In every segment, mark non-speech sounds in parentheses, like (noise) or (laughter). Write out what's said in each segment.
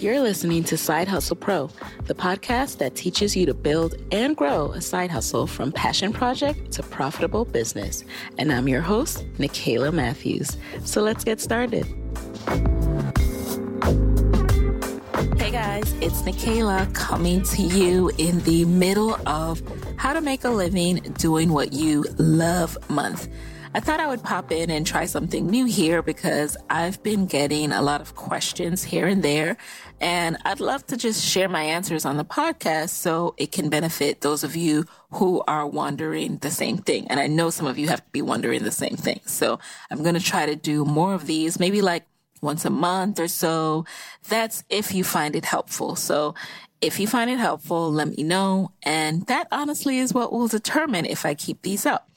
You're listening to Side Hustle Pro, the podcast that teaches you to build and grow a side hustle from passion project to profitable business. And I'm your host, Nicaila Matthews. So let's get started. Hey guys, it's Nicaila coming to you in the middle of How to Make a Living Doing What You Love month. I thought I would pop in and try something new here because I've been getting a lot of questions here and there, and I'd love to just share my answers on the podcast so it can benefit those of you who are wondering the same thing. And I know some of you have to be wondering the same thing. So I'm going to try to do more of these, maybe like once a month or so. That's if you find it helpful. So if you find it helpful, let me know. And that honestly is what will determine if I keep these up.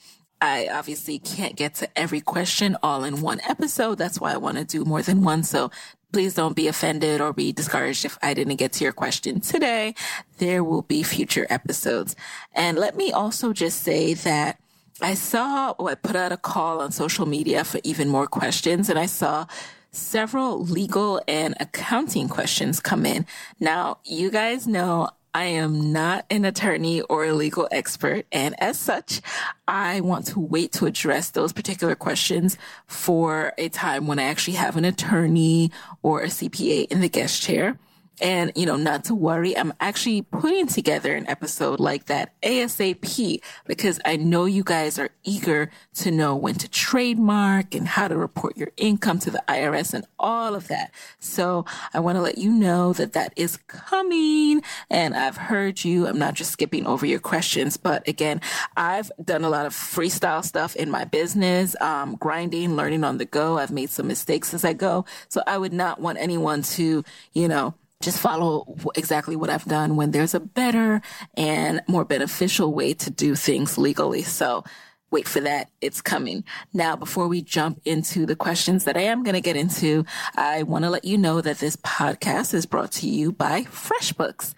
I obviously can't get to every question all in one episode. That's why I want to do more than one. So please don't be offended or be discouraged if I didn't get to your question today. There will be future episodes. And let me also just say that I saw, or I put out a call on social media for even more questions and I saw several legal and accounting questions come in. Now, you guys know I am not an attorney or a legal expert. And as such, I want to wait to address those particular questions for a time when I actually have an attorney or a CPA in the guest chair. And, you know, not to worry, I'm actually putting together an episode like that ASAP because I know you guys are eager to know when to trademark and how to report your income to the IRS and all of that. So I want to let you know that that is coming and I've heard you. I'm not just skipping over your questions, but again, I've done a lot of freestyle stuff in my business, um, grinding, learning on the go. I've made some mistakes as I go. So I would not want anyone to, you know, just follow exactly what I've done when there's a better and more beneficial way to do things legally. So wait for that. It's coming. Now, before we jump into the questions that I am going to get into, I want to let you know that this podcast is brought to you by FreshBooks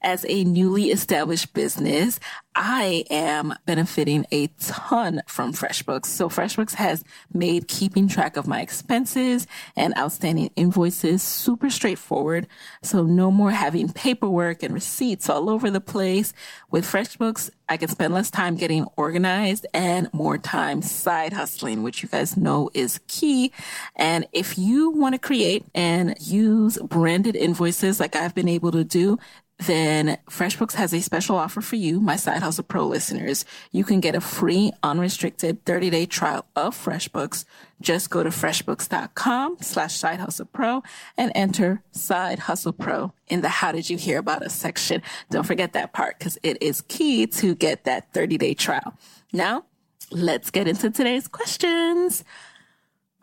as a newly established business, I am benefiting a ton from FreshBooks. So FreshBooks has made keeping track of my expenses and outstanding invoices super straightforward. So no more having paperwork and receipts all over the place. With FreshBooks, I can spend less time getting organized and more time side hustling, which you guys know is key. And if you want to create and use branded invoices like I've been able to do, then FreshBooks has a special offer for you, my Side Hustle Pro listeners. You can get a free unrestricted 30 day trial of FreshBooks. Just go to freshbooks.com slash side hustle pro and enter side hustle pro in the how did you hear about us section. Don't forget that part because it is key to get that 30 day trial. Now let's get into today's questions.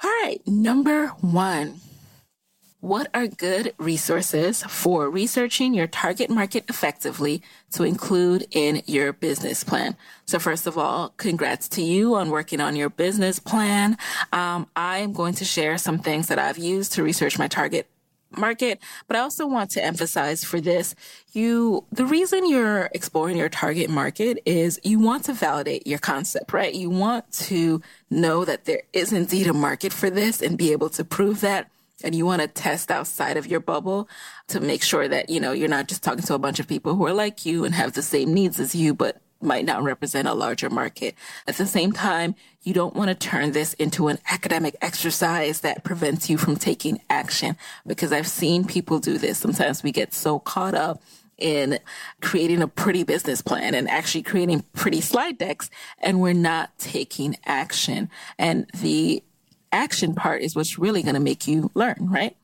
All right, number one. What are good resources for researching your target market effectively to include in your business plan? So first of all, congrats to you on working on your business plan. Um, I'm going to share some things that I've used to research my target market. But I also want to emphasize for this, you, the reason you're exploring your target market is you want to validate your concept, right? You want to know that there is indeed a market for this and be able to prove that and you want to test outside of your bubble to make sure that, you know, you're not just talking to a bunch of people who are like you and have the same needs as you, but might not represent a larger market. At the same time, you don't want to turn this into an academic exercise that prevents you from taking action because I've seen people do this. Sometimes we get so caught up in creating a pretty business plan and actually creating pretty slide decks and we're not taking action. And the action part is what's really going to make you learn, right?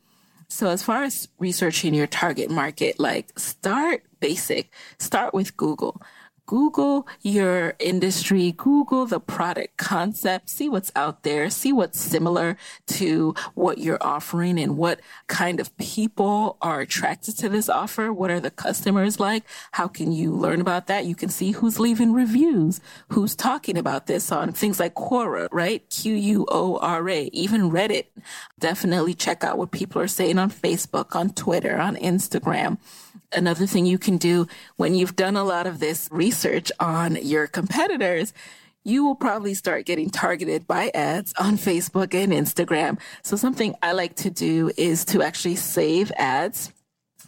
So as far as researching your target market, like start basic, start with Google. Google your industry, Google the product concept, see what's out there, see what's similar to what you're offering and what kind of people are attracted to this offer. What are the customers like? How can you learn about that? You can see who's leaving reviews, who's talking about this on things like Quora, right? Q-U-O-R-A, even Reddit. Definitely check out what people are saying on Facebook, on Twitter, on Instagram another thing you can do when you've done a lot of this research on your competitors, you will probably start getting targeted by ads on Facebook and Instagram. So something I like to do is to actually save ads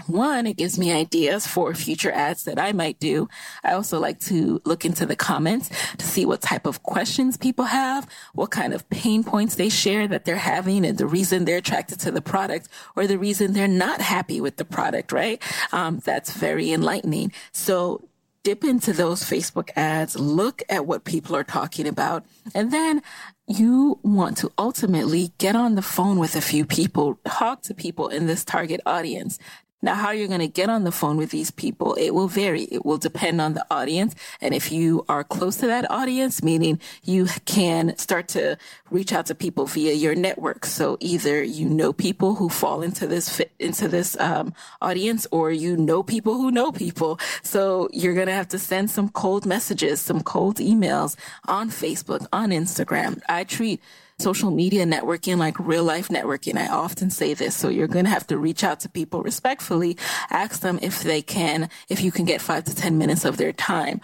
one, it gives me ideas for future ads that I might do. I also like to look into the comments to see what type of questions people have, what kind of pain points they share that they're having and the reason they're attracted to the product or the reason they're not happy with the product, right? Um, that's very enlightening. So dip into those Facebook ads, look at what people are talking about, and then you want to ultimately get on the phone with a few people, talk to people in this target audience. Now, how you're going to get on the phone with these people, it will vary. It will depend on the audience. And if you are close to that audience, meaning you can start to reach out to people via your network. So either you know people who fall into this, into this, um, audience or you know people who know people. So you're going to have to send some cold messages, some cold emails on Facebook, on Instagram. I treat social media networking like real life networking. I often say this. So you're going to have to reach out to people respectfully, ask them if they can, if you can get five to 10 minutes of their time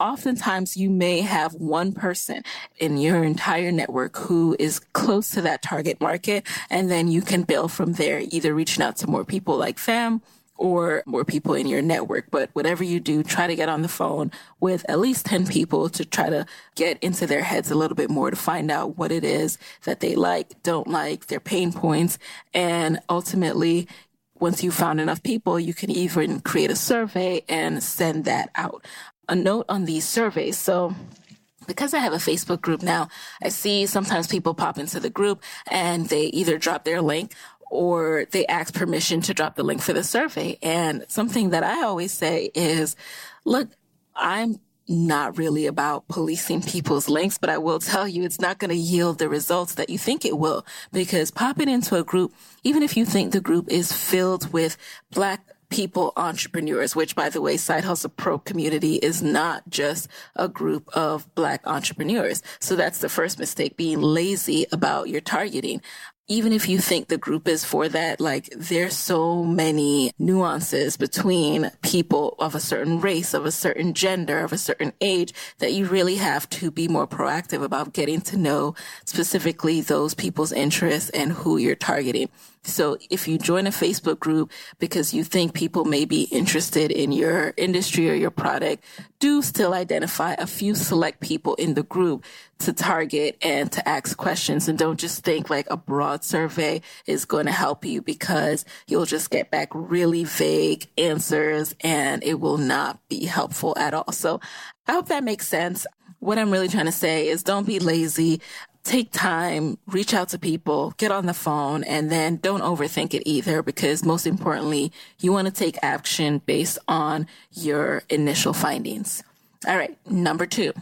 oftentimes you may have one person in your entire network who is close to that target market. And then you can build from there, either reaching out to more people like fam or more people in your network. But whatever you do, try to get on the phone with at least 10 people to try to get into their heads a little bit more to find out what it is that they like, don't like, their pain points. And ultimately, once you've found enough people, you can even create a survey and send that out. A note on these surveys. So because I have a Facebook group now, I see sometimes people pop into the group and they either drop their link or they ask permission to drop the link for the survey. And something that I always say is, look, I'm not really about policing people's links, but I will tell you it's not going to yield the results that you think it will because popping into a group, even if you think the group is filled with black people entrepreneurs, which by the way, Side Hustle Pro community is not just a group of black entrepreneurs. So that's the first mistake, being lazy about your targeting even if you think the group is for that, like there's so many nuances between people of a certain race, of a certain gender, of a certain age that you really have to be more proactive about getting to know specifically those people's interests and who you're targeting. So if you join a Facebook group because you think people may be interested in your industry or your product, do still identify a few select people in the group to target and to ask questions. And don't just think like a broad survey is going to help you because you'll just get back really vague answers and it will not be helpful at all. So I hope that makes sense. What I'm really trying to say is don't be lazy take time, reach out to people, get on the phone, and then don't overthink it either because most importantly, you want to take action based on your initial findings. All right. Number two,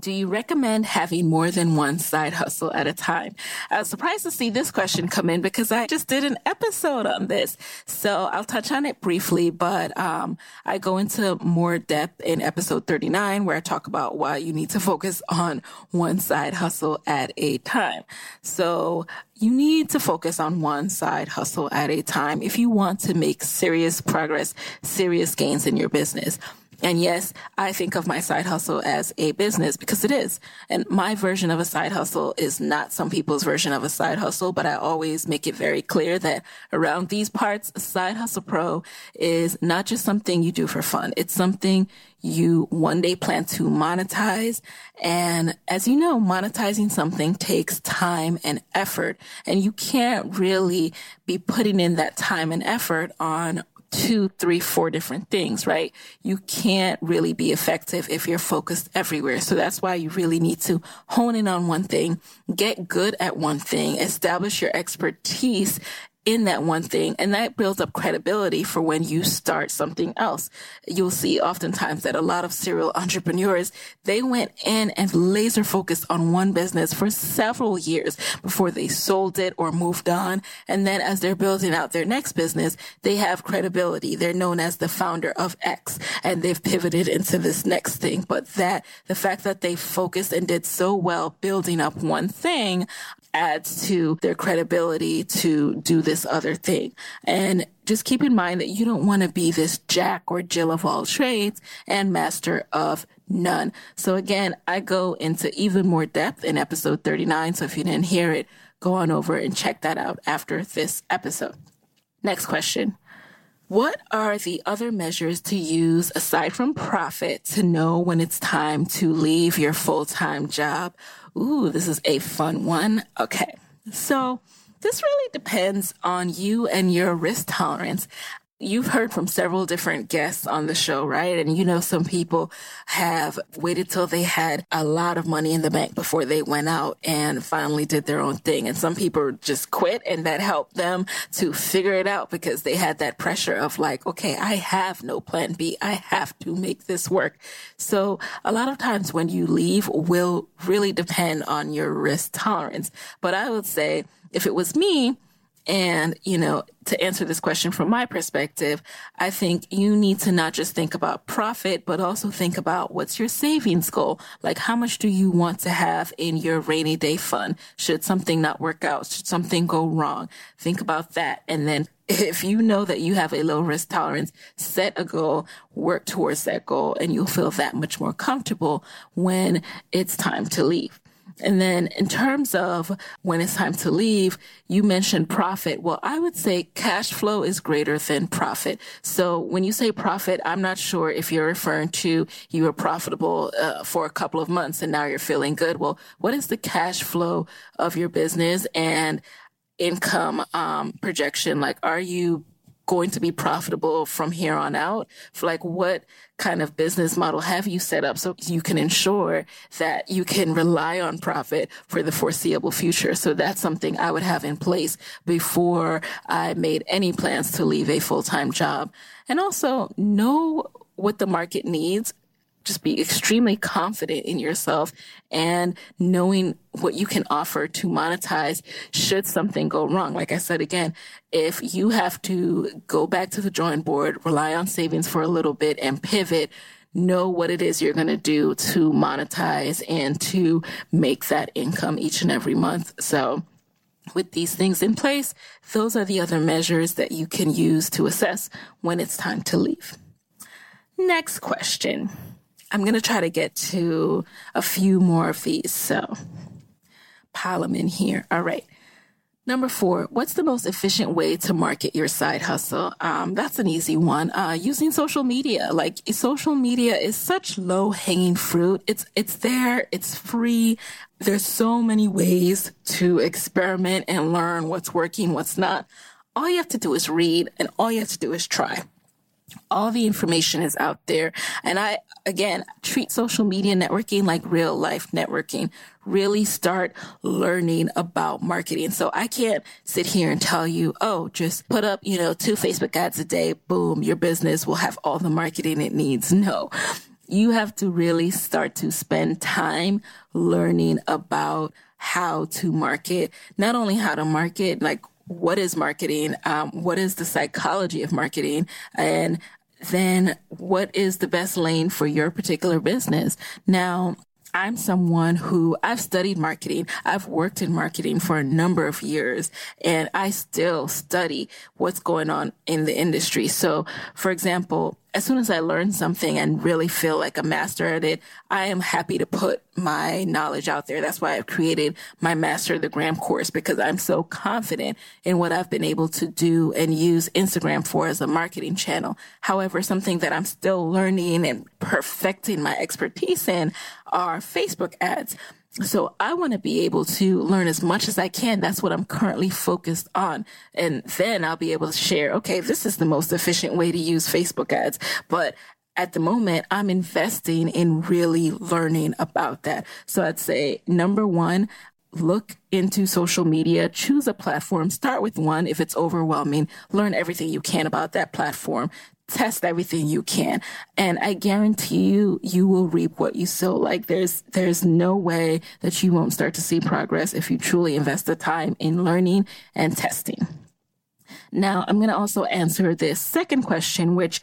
Do you recommend having more than one side hustle at a time? I was surprised to see this question come in because I just did an episode on this. So I'll touch on it briefly, but um, I go into more depth in episode 39 where I talk about why you need to focus on one side hustle at a time. So you need to focus on one side hustle at a time if you want to make serious progress, serious gains in your business. And yes, I think of my side hustle as a business because it is. And my version of a side hustle is not some people's version of a side hustle, but I always make it very clear that around these parts, Side Hustle Pro is not just something you do for fun. It's something you one day plan to monetize. And as you know, monetizing something takes time and effort. And you can't really be putting in that time and effort on two, three, four different things, right? You can't really be effective if you're focused everywhere. So that's why you really need to hone in on one thing, get good at one thing, establish your expertise in that one thing. And that builds up credibility for when you start something else. You'll see oftentimes that a lot of serial (laughs) entrepreneurs, they went in and laser focused on one business for several years before they sold it or moved on. And then as they're building out their next business, they have credibility. They're known as the founder of X and they've pivoted into this next thing. But that the fact that they focused and did so well building up one thing, adds to their credibility to do this other thing. And just keep in mind that you don't want to be this Jack or Jill of all trades and master of none. So again, I go into even more depth in episode 39. So if you didn't hear it, go on over and check that out after this episode. Next question. What are the other measures to use aside from profit to know when it's time to leave your full-time job? Ooh, this is a fun one. Okay. So this really depends on you and your risk tolerance. You've heard from several different guests on the show, right? And you know, some people have waited till they had a lot of money in the bank before they went out and finally did their own thing. And some people just quit and that helped them to figure it out because they had that pressure of like, okay, I have no plan B. I have to make this work. So a lot of times when you leave will really depend on your risk tolerance. But I would say if it was me, and, you know, to answer this question from my perspective, I think you need to not just think about profit, but also think about what's your savings goal? Like, how much do you want to have in your rainy day fund? Should something not work out? Should something go wrong? Think about that. And then if you know that you have a low risk tolerance, set a goal, work towards that goal, and you'll feel that much more comfortable when it's time to leave. And then in terms of when it's time to leave, you mentioned profit. Well, I would say cash flow is greater than profit. So when you say profit, I'm not sure if you're referring to you were profitable uh, for a couple of months and now you're feeling good. Well, what is the cash flow of your business and income um, projection? Like, are you going to be profitable from here on out? Like what kind of business model have you set up so you can ensure that you can rely on profit for the foreseeable future? So that's something I would have in place before I made any plans to leave a full-time job. And also know what the market needs just be extremely confident in yourself and knowing what you can offer to monetize should something go wrong. Like I said again, if you have to go back to the drawing board, rely on savings for a little bit and pivot, know what it is you're going to do to monetize and to make that income each and every month. So with these things in place, those are the other measures that you can use to assess when it's time to leave. Next question. I'm going to try to get to a few more of these. So pile them in here. All right. Number four, what's the most efficient way to market your side hustle? Um, that's an easy one. Uh, using social media. Like social media is such low hanging fruit. It's, it's there. It's free. There's so many ways to experiment and learn what's working, what's not. All you have to do is read and all you have to do is try all the information is out there. And I, again, treat social media networking like real life networking. Really start learning about marketing. So I can't sit here and tell you, oh, just put up, you know, two Facebook ads a day. Boom. Your business will have all the marketing it needs. No you have to really start to spend time learning about how to market, not only how to market, like what is marketing, um, what is the psychology of marketing, and then what is the best lane for your particular business. Now, I'm someone who I've studied marketing. I've worked in marketing for a number of years and I still study what's going on in the industry. So, for example, as soon as I learn something and really feel like a master at it, I am happy to put my knowledge out there. That's why I've created my Master the Gram course because I'm so confident in what I've been able to do and use Instagram for as a marketing channel. However, something that I'm still learning and perfecting my expertise in are Facebook ads. So I want to be able to learn as much as I can. That's what I'm currently focused on. And then I'll be able to share, okay, this is the most efficient way to use Facebook ads. But at the moment, I'm investing in really learning about that. So I'd say number one, look into social media, choose a platform, start with one. If it's overwhelming, learn everything you can about that platform test everything you can. And I guarantee you, you will reap what you sow. Like there's, there's no way that you won't start to see progress if you truly invest the time in learning and testing. Now, I'm going to also answer this second question, which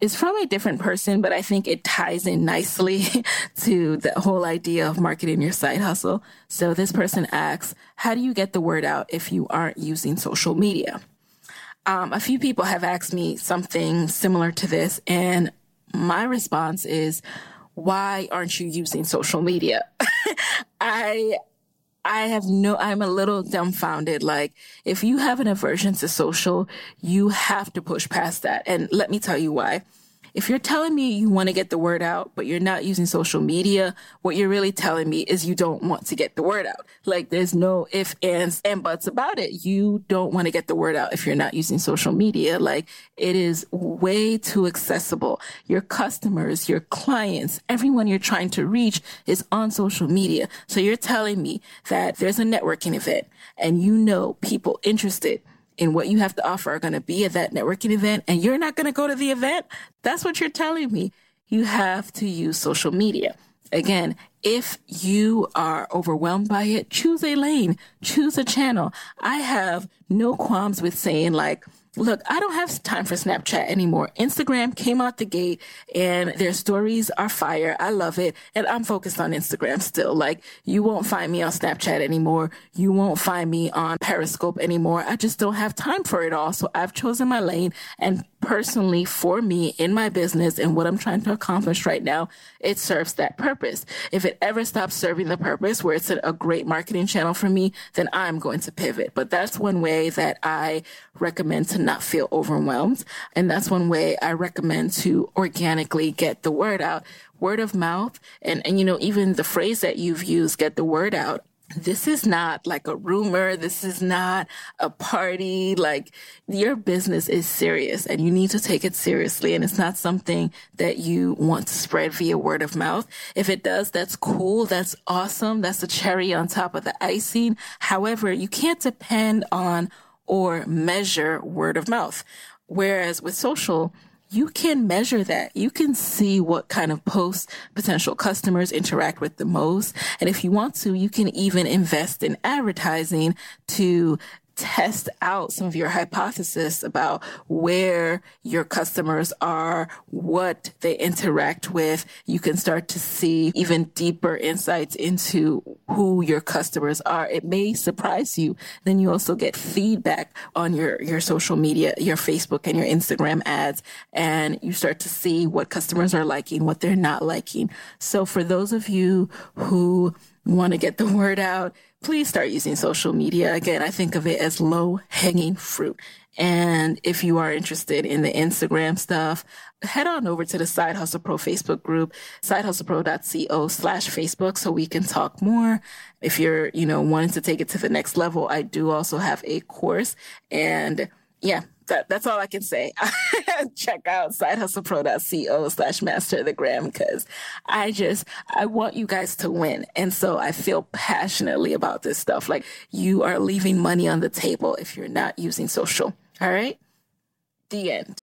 is from a different person, but I think it ties in nicely (laughs) to the whole idea of marketing your side hustle. So this person asks, how do you get the word out if you aren't using social media? Um, a few people have asked me something similar to this, and my response is, why aren't you using social media? (laughs) I I have no, I'm a little dumbfounded. Like, if you have an aversion to social, you have to push past that. And let me tell you why. If you're telling me you want to get the word out, but you're not using social media, what you're really telling me is you don't want to get the word out. Like there's no if, ands, and buts about it. You don't want to get the word out if you're not using social media. Like it is way too accessible. Your customers, your clients, everyone you're trying to reach is on social media. So you're telling me that there's a networking event and you know people interested in what you have to offer are going to be at that networking event and you're not going to go to the event, that's what you're telling me. You have to use social media. Again, if you are overwhelmed by it, choose a lane, choose a channel. I have no qualms with saying like, Look, I don't have time for Snapchat anymore. Instagram came out the gate and their stories are fire. I love it. And I'm focused on Instagram still. Like you won't find me on Snapchat anymore. You won't find me on Periscope anymore. I just don't have time for it all. So I've chosen my lane and personally for me in my business and what I'm trying to accomplish right now, it serves that purpose. If it ever stops serving the purpose where it's a, great marketing channel for me, then I'm going to pivot. But that's one way that I recommend to not feel overwhelmed. And that's one way I recommend to organically get the word out. Word of mouth and, and you know, even the phrase that you've used, get the word out this is not like a rumor. This is not a party. Like your business is serious and you need to take it seriously. And it's not something that you want to spread via word of mouth. If it does, that's cool. That's awesome. That's the cherry on top of the icing. However, you can't depend on or measure word of mouth. Whereas with social, you can measure that. You can see what kind of posts potential customers interact with the most. And if you want to, you can even invest in advertising to test out some of your hypothesis about where your customers are, what they interact with. You can start to see even deeper insights into who your customers are. It may surprise you. Then you also get feedback on your, your social media, your Facebook and your Instagram ads, and you start to see what customers are liking, what they're not liking. So for those of you who want to get the (laughs) word out, please start using social media. Again, I think of it as low hanging fruit. And if you are interested in the Instagram stuff, head on over to the Side Hustle Pro Facebook group, sidehustlepro.co slash Facebook so we can talk more. If you're, you know, wanting to take it to the next level, I do also have a course and yeah, that, that's all I can say. (laughs) Check out sidehustlepro.co slash master the gram because I just, I want you guys to win. And so I feel passionately about this stuff. Like you are leaving money on the table if you're not using social. All right. The end.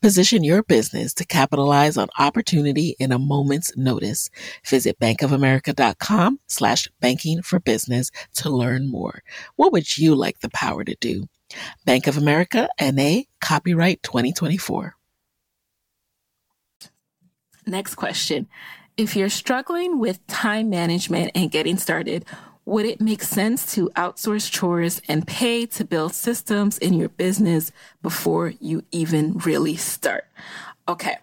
Position your business to capitalize on opportunity in a moment's notice. Visit bankofamerica.com slash banking for business to learn more. What would you like the power to do? Bank of America NA copyright 2024. Next question. If you're struggling with time management and getting started, would it make sense to outsource chores and pay to build systems in your business before you even really start? Okay.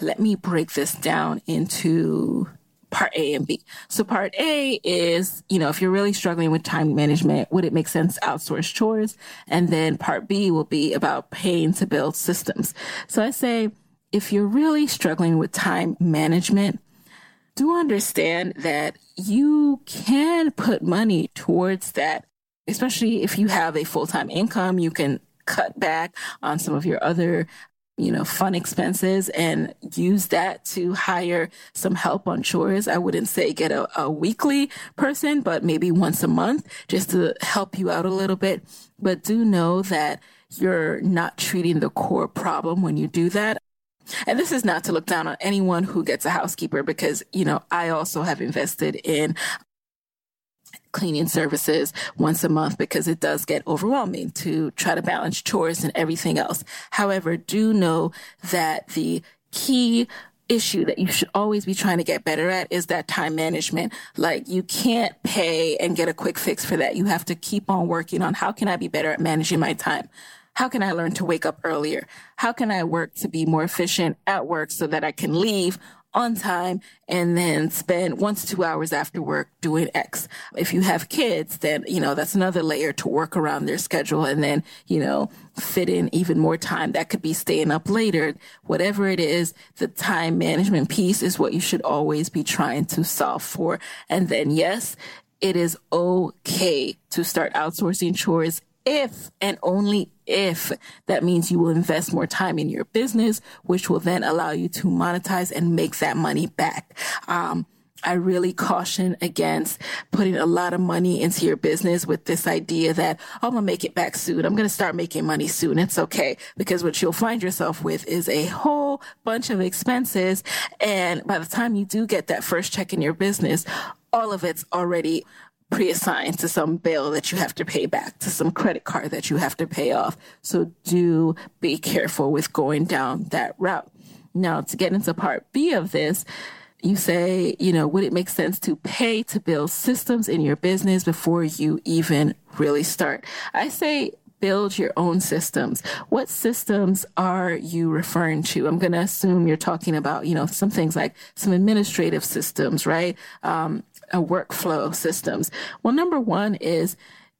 Let me break this down into part A and B. So part A is, you know, if you're really struggling with time management, would it make sense to outsource chores? And then part B will be about paying to build systems. So I say, if you're really struggling with time management, do understand that you can put money towards that, especially if you have a full time income. You can cut back on some of your other you know, fun expenses and use that to hire some help on chores. I wouldn't say get a, a, weekly person, but maybe once a month just to help you out a little bit. But do know that you're not treating the core problem when you do that. And this is not to look down on anyone who gets a housekeeper because, you know, I also have invested in cleaning services once a month because it does get overwhelming to try to balance chores and everything else. However, do know that the key issue that you should always be trying to get better at is that time management. Like you can't pay and get a quick fix for that. You have to keep on working on how can I be better at managing my time? How can I learn to wake up earlier? How can I work to be more efficient at work so that I can leave on time and then spend one two hours after work doing X. If you have kids, then, you know, that's another layer to work around their schedule and then, you know, fit in even more time. That could be staying up later. Whatever it is, the time management piece is what you should always be trying to solve for. And then yes, it is okay to start outsourcing chores if and only if that means you will invest more time in your business, which will then allow you to monetize and make that money back. Um, I really caution against putting a lot of money into your business with this idea that, oh, I'm to make it back soon. I'm to start making money soon. It's okay. Because what you'll find yourself with is a whole bunch of expenses. And by the time you do get that first check in your business, all of it's already pre-assigned to some bill that you have to pay back, to some credit card that you have to pay off. So do be careful with going down that route. Now, to get into part B of this, you say, you know, would it make sense to pay to build systems in your business before you even really start? I say build your own systems. What systems are you referring to? I'm going to assume you're talking about, you know, some things like some administrative systems, right? Um, a workflow systems? Well, number one is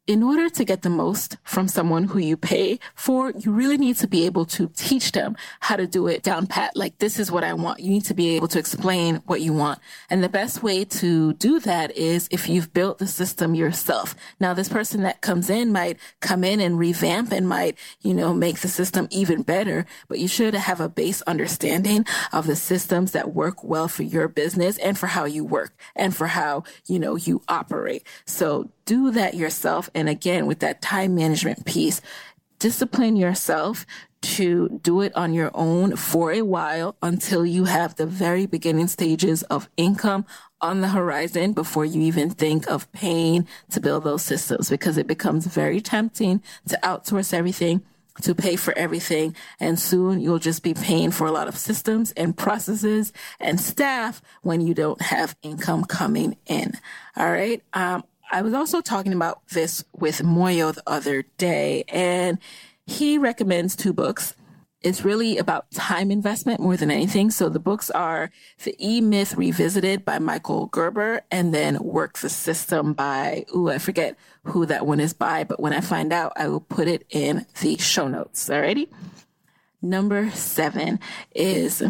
in order to get the most from someone who you pay for, you really need to be able to teach them how to do it down pat. Like, this is what I want. You need to be able to explain what you want. And the best way to do that is if you've built the system yourself. Now, this person that comes in might come in and revamp and might, you know, make the system even better, but you should have a base understanding of the systems that work well for your business and for how you work and for how, you know, you operate. So do that yourself. And again, with that time management piece, discipline yourself to do it on your own for a while until you have the very beginning stages of income on the horizon before you even think of paying to build those systems because it becomes very tempting to outsource everything to pay for everything. And soon you'll just be paying for a lot of systems and processes and staff when you don't have income coming in. All right. Um, I was also talking about this with Moyo the other day, and he recommends two books. It's really about time investment more than anything. So the books are The E Myth Revisited by Michael Gerber and then Work the System by, ooh, I forget who that one is by, but when I find out, I will put it in the show notes. Alrighty. Number seven is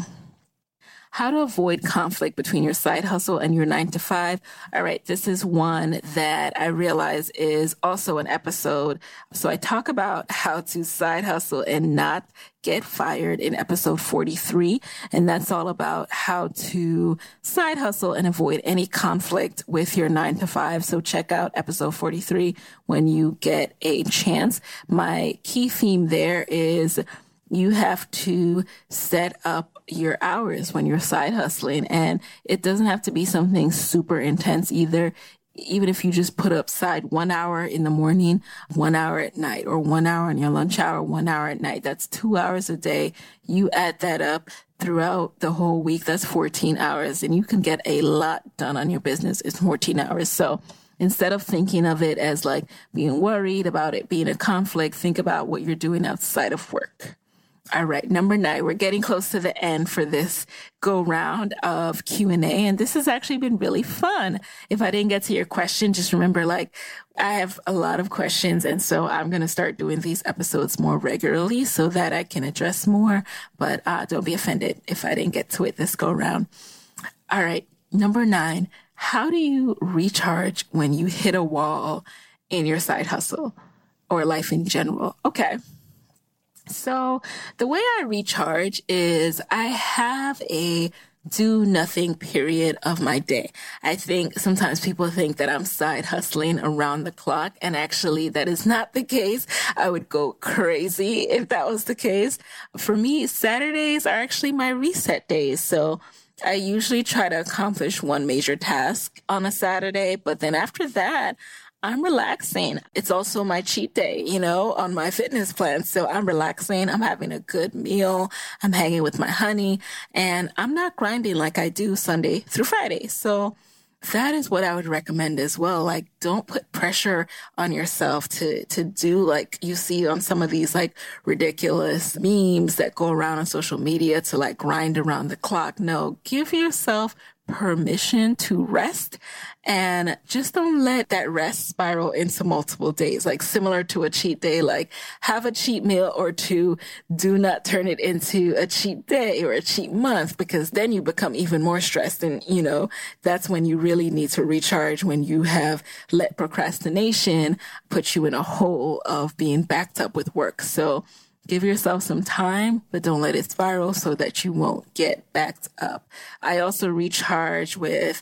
how to avoid conflict between your side hustle and your nine to five. All right. This is one that I realize is also an episode. So I talk about how to side hustle and not get fired in episode 43. And that's all about how to side hustle and avoid any conflict with your nine to five. So check out episode 43 when you get a chance. My key theme there is you have to set up your hours when you're side hustling. And it doesn't have to be something super intense either. Even if you just put up side one hour in the morning, one hour at night, or one hour in your lunch hour, one hour at night, that's two hours a day. You add that up throughout the whole week. That's 14 hours and you can get a lot done on your business. It's 14 hours. So instead of thinking of it as like being worried about it being a conflict, think about what you're doing outside of work. All right, number nine. We're getting close to the end for this go round of Q and A, and this has actually been really fun. If I didn't get to your question, just remember, like, I have a lot of questions, and so I'm going to start doing these episodes more regularly so that I can address more. But uh, don't be offended if I didn't get to it this go round. All right, number nine. How do you recharge when you hit a wall in your side hustle or life in general? Okay. So the way I recharge is I have a do nothing period of my day. I think sometimes people think that I'm side hustling around the clock and actually that is not the case. I would go crazy if that was the case. For me, Saturdays are actually my reset days. So I usually try to accomplish one major task on a Saturday, but then after that, I'm relaxing. It's also my cheat day, you know, on my fitness plan. So I'm relaxing. I'm having a good meal. I'm hanging with my honey and I'm not grinding like I do Sunday through Friday. So that is what I would recommend as well. Like, don't put pressure on yourself to, to do like you see on some of these like ridiculous memes that go around on social media to like grind around the clock. No, give yourself permission to rest and just don't let that rest spiral into multiple days, like similar to a cheat day, like have a cheat meal or two. Do not turn it into a cheat day or a cheat month because then you become even more stressed. And, you know, that's when you really need to recharge when you have let procrastination put you in a hole of being backed up with work. So, Give yourself some time, but don't let it spiral so that you won't get backed up. I also recharge with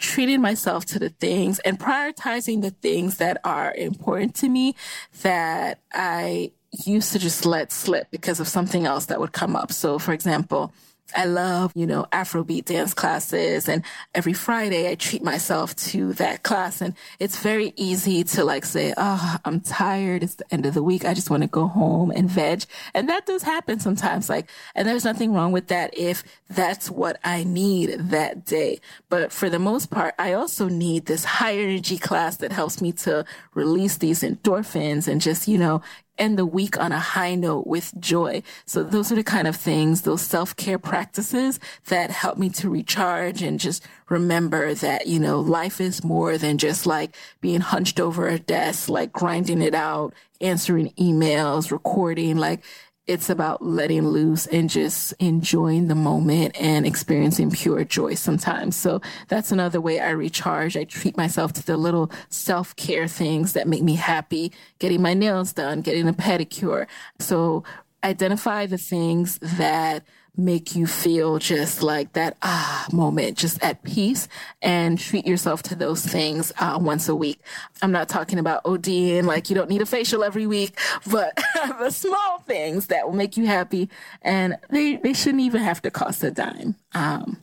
treating myself to the things and prioritizing the things that are important to me that I used to just let slip because of something else that would come up. So, for example, I love, you know, Afrobeat dance classes and every Friday I treat myself to that class and it's very easy to like say, Oh, I'm tired. It's the end of the week. I just want to go home and veg. And that does happen sometimes. Like, and there's nothing wrong with that if that's what I need that day. But for the most part, I also need this high energy class that helps me to release these endorphins and just, you know, end the week on a high note with joy. So those are the kind of things, those self-care practices that help me to recharge and just remember that, you know, life is more than just like being hunched over a desk, like grinding it out, answering emails, recording, like it's about letting loose and just enjoying the moment and experiencing pure joy sometimes. So that's another way I recharge. I treat myself to the little self care things that make me happy, getting my nails done, getting a pedicure. So identify the things that make you feel just like that ah moment, just at peace, and treat yourself to those things uh, once a week. I'm not talking about ODing, like you don't need a facial every week, but (laughs) the small things that will make you happy, and they they shouldn't even have to cost a dime. Um,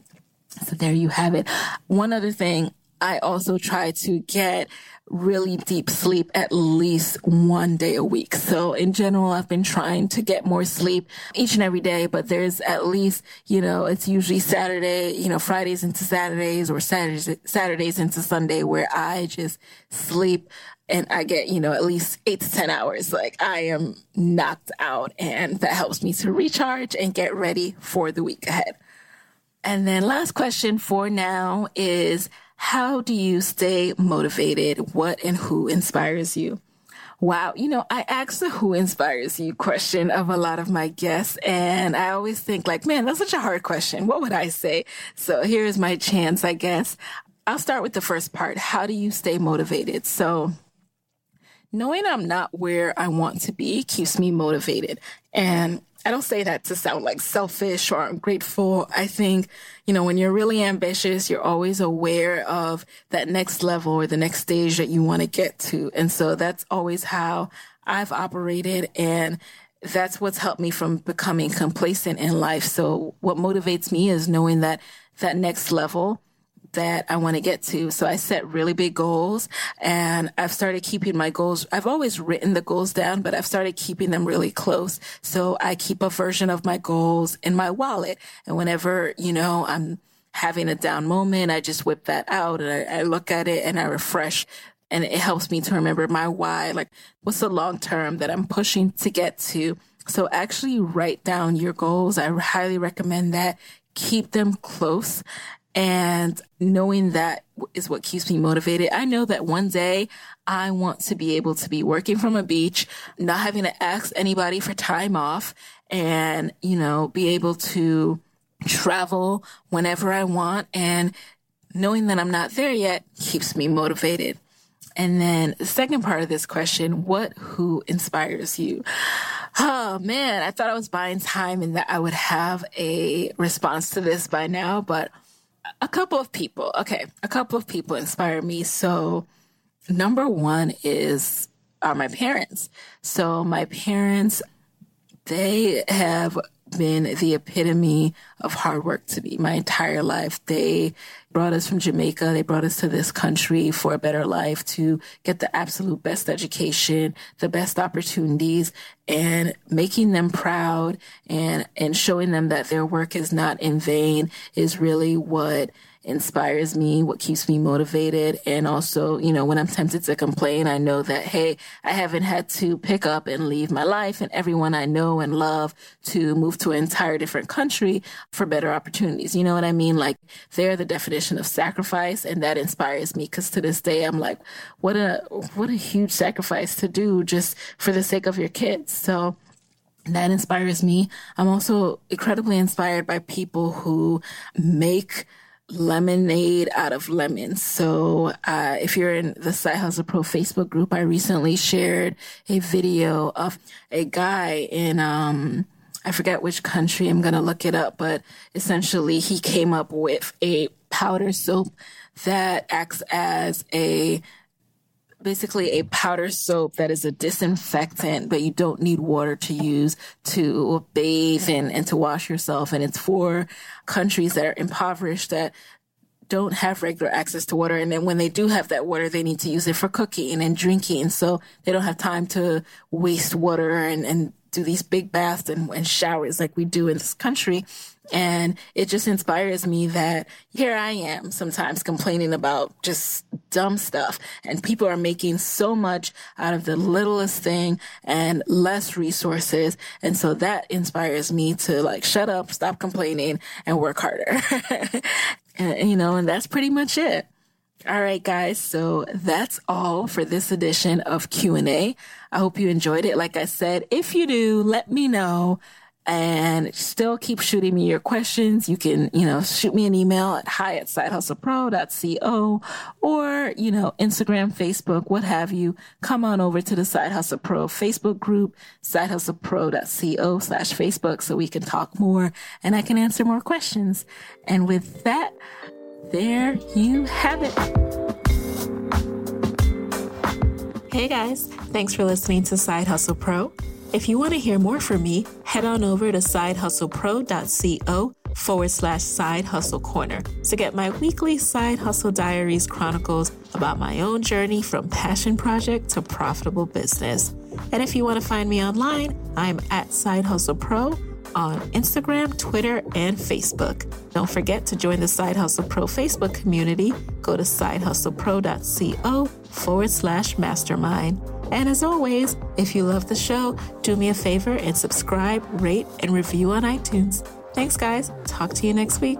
so there you have it. One other thing I also try to get really deep sleep at least one day a week. So in general, I've been trying to get more sleep each and every day, but there's at least, you know, it's usually Saturday, you know, Fridays into Saturdays or Saturdays, Saturdays into Sunday where I just sleep and I get, you know, at least eight to 10 hours. Like I am knocked out and that helps me to recharge and get ready for the week ahead. And then last question for now is, how do you stay motivated? What and who inspires you? Wow. You know, I ask the who inspires you question of a lot of my guests. And I always think like, man, that's such a hard question. What would I say? So here's my chance, I guess. I'll start with the first part. How do you stay motivated? So knowing I'm not where I want to be keeps me motivated. And I don't say that to sound like selfish or ungrateful. I think, you know, when you're really ambitious, you're always aware of that next level or the next stage that you want to get to. And so that's always how I've operated. And that's what's helped me from becoming complacent in life. So what motivates me is knowing that that next level that I want to get to. So I set really big goals and I've started keeping my goals. I've always written the goals down, but I've started keeping them really close. So I keep a version of my goals in my wallet. And whenever, you know, I'm having a down moment, I just whip that out and I, I look at it and I refresh and it helps me to remember my why. Like what's the long term that I'm pushing to get to? So actually write down your goals. I highly recommend that. Keep them close and knowing that is what keeps me motivated. I know that one day I want to be able to be working from a beach, not having to ask anybody for time off and, you know, be able to travel whenever I want. And knowing that I'm not there yet keeps me motivated. And then the second part of this question, what, who inspires you? Oh man, I thought I was buying time and that I would have a response to this by now, but a couple of people. Okay, a couple of people inspire me. So, number one is are my parents. So, my parents, they have been the epitome of hard work to me my entire life. They brought us from Jamaica. They brought us to this country for a better life to get the absolute best education, the best opportunities and making them proud and, and showing them that their work is not in vain is really what inspires me, what keeps me motivated. And also, you know, when I'm tempted to complain, I know that, hey, I haven't had to pick up and leave my life and everyone I know and love to move to an entire different country for better opportunities. You know what I mean? Like they're the definition of sacrifice and that inspires me because to this day, I'm like, what a, what a huge sacrifice to do just for the sake of your kids. So, that inspires me. I'm also incredibly inspired by people who make lemonade out of lemons. So, uh, if you're in the Side Hustle Pro Facebook group, I recently shared a video of a guy in, um, I forget which country, I'm going to look it up, but essentially he came up with a powder soap that acts as a basically a powder soap that is a disinfectant, but you don't need water to use to bathe and, and to wash yourself. And it's for countries that are impoverished that don't have regular access to water. And then when they do have that water, they need to use it for cooking and drinking. So they don't have time to waste water and, and do these big baths and, and showers like we do in this country. And it just inspires me that here I am sometimes complaining about just dumb stuff and people are making so much out of the littlest thing and less resources. And so that inspires me to like shut up, stop complaining and work harder. (laughs) and, you know, and that's pretty much it. All right, guys. So that's all for this edition of Q&A. I hope you enjoyed it. Like I said, if you do, let me know and still keep shooting me your questions. You can, you know, shoot me an email at hi at sidehustlepro.co or, you know, Instagram, Facebook, what have you. Come on over to the Side Hustle Pro Facebook group, sidehustlepro.co slash Facebook so we can talk more and I can answer more questions. And with that, there you have it. Hey guys, thanks for listening to Side Hustle Pro. If you want to hear more from me, head on over to sidehustlepro.co forward slash side hustle corner to get my weekly side hustle diaries chronicles about my own journey from passion project to profitable business. And if you want to find me online, I'm at Side Hustle Pro on Instagram, Twitter, and Facebook. Don't forget to join the Side Hustle Pro Facebook community. Go to sidehustlepro.co forward slash mastermind. And as always, if you love the show, do me a favor and subscribe, rate, and review on iTunes. Thanks, guys. Talk to you next week.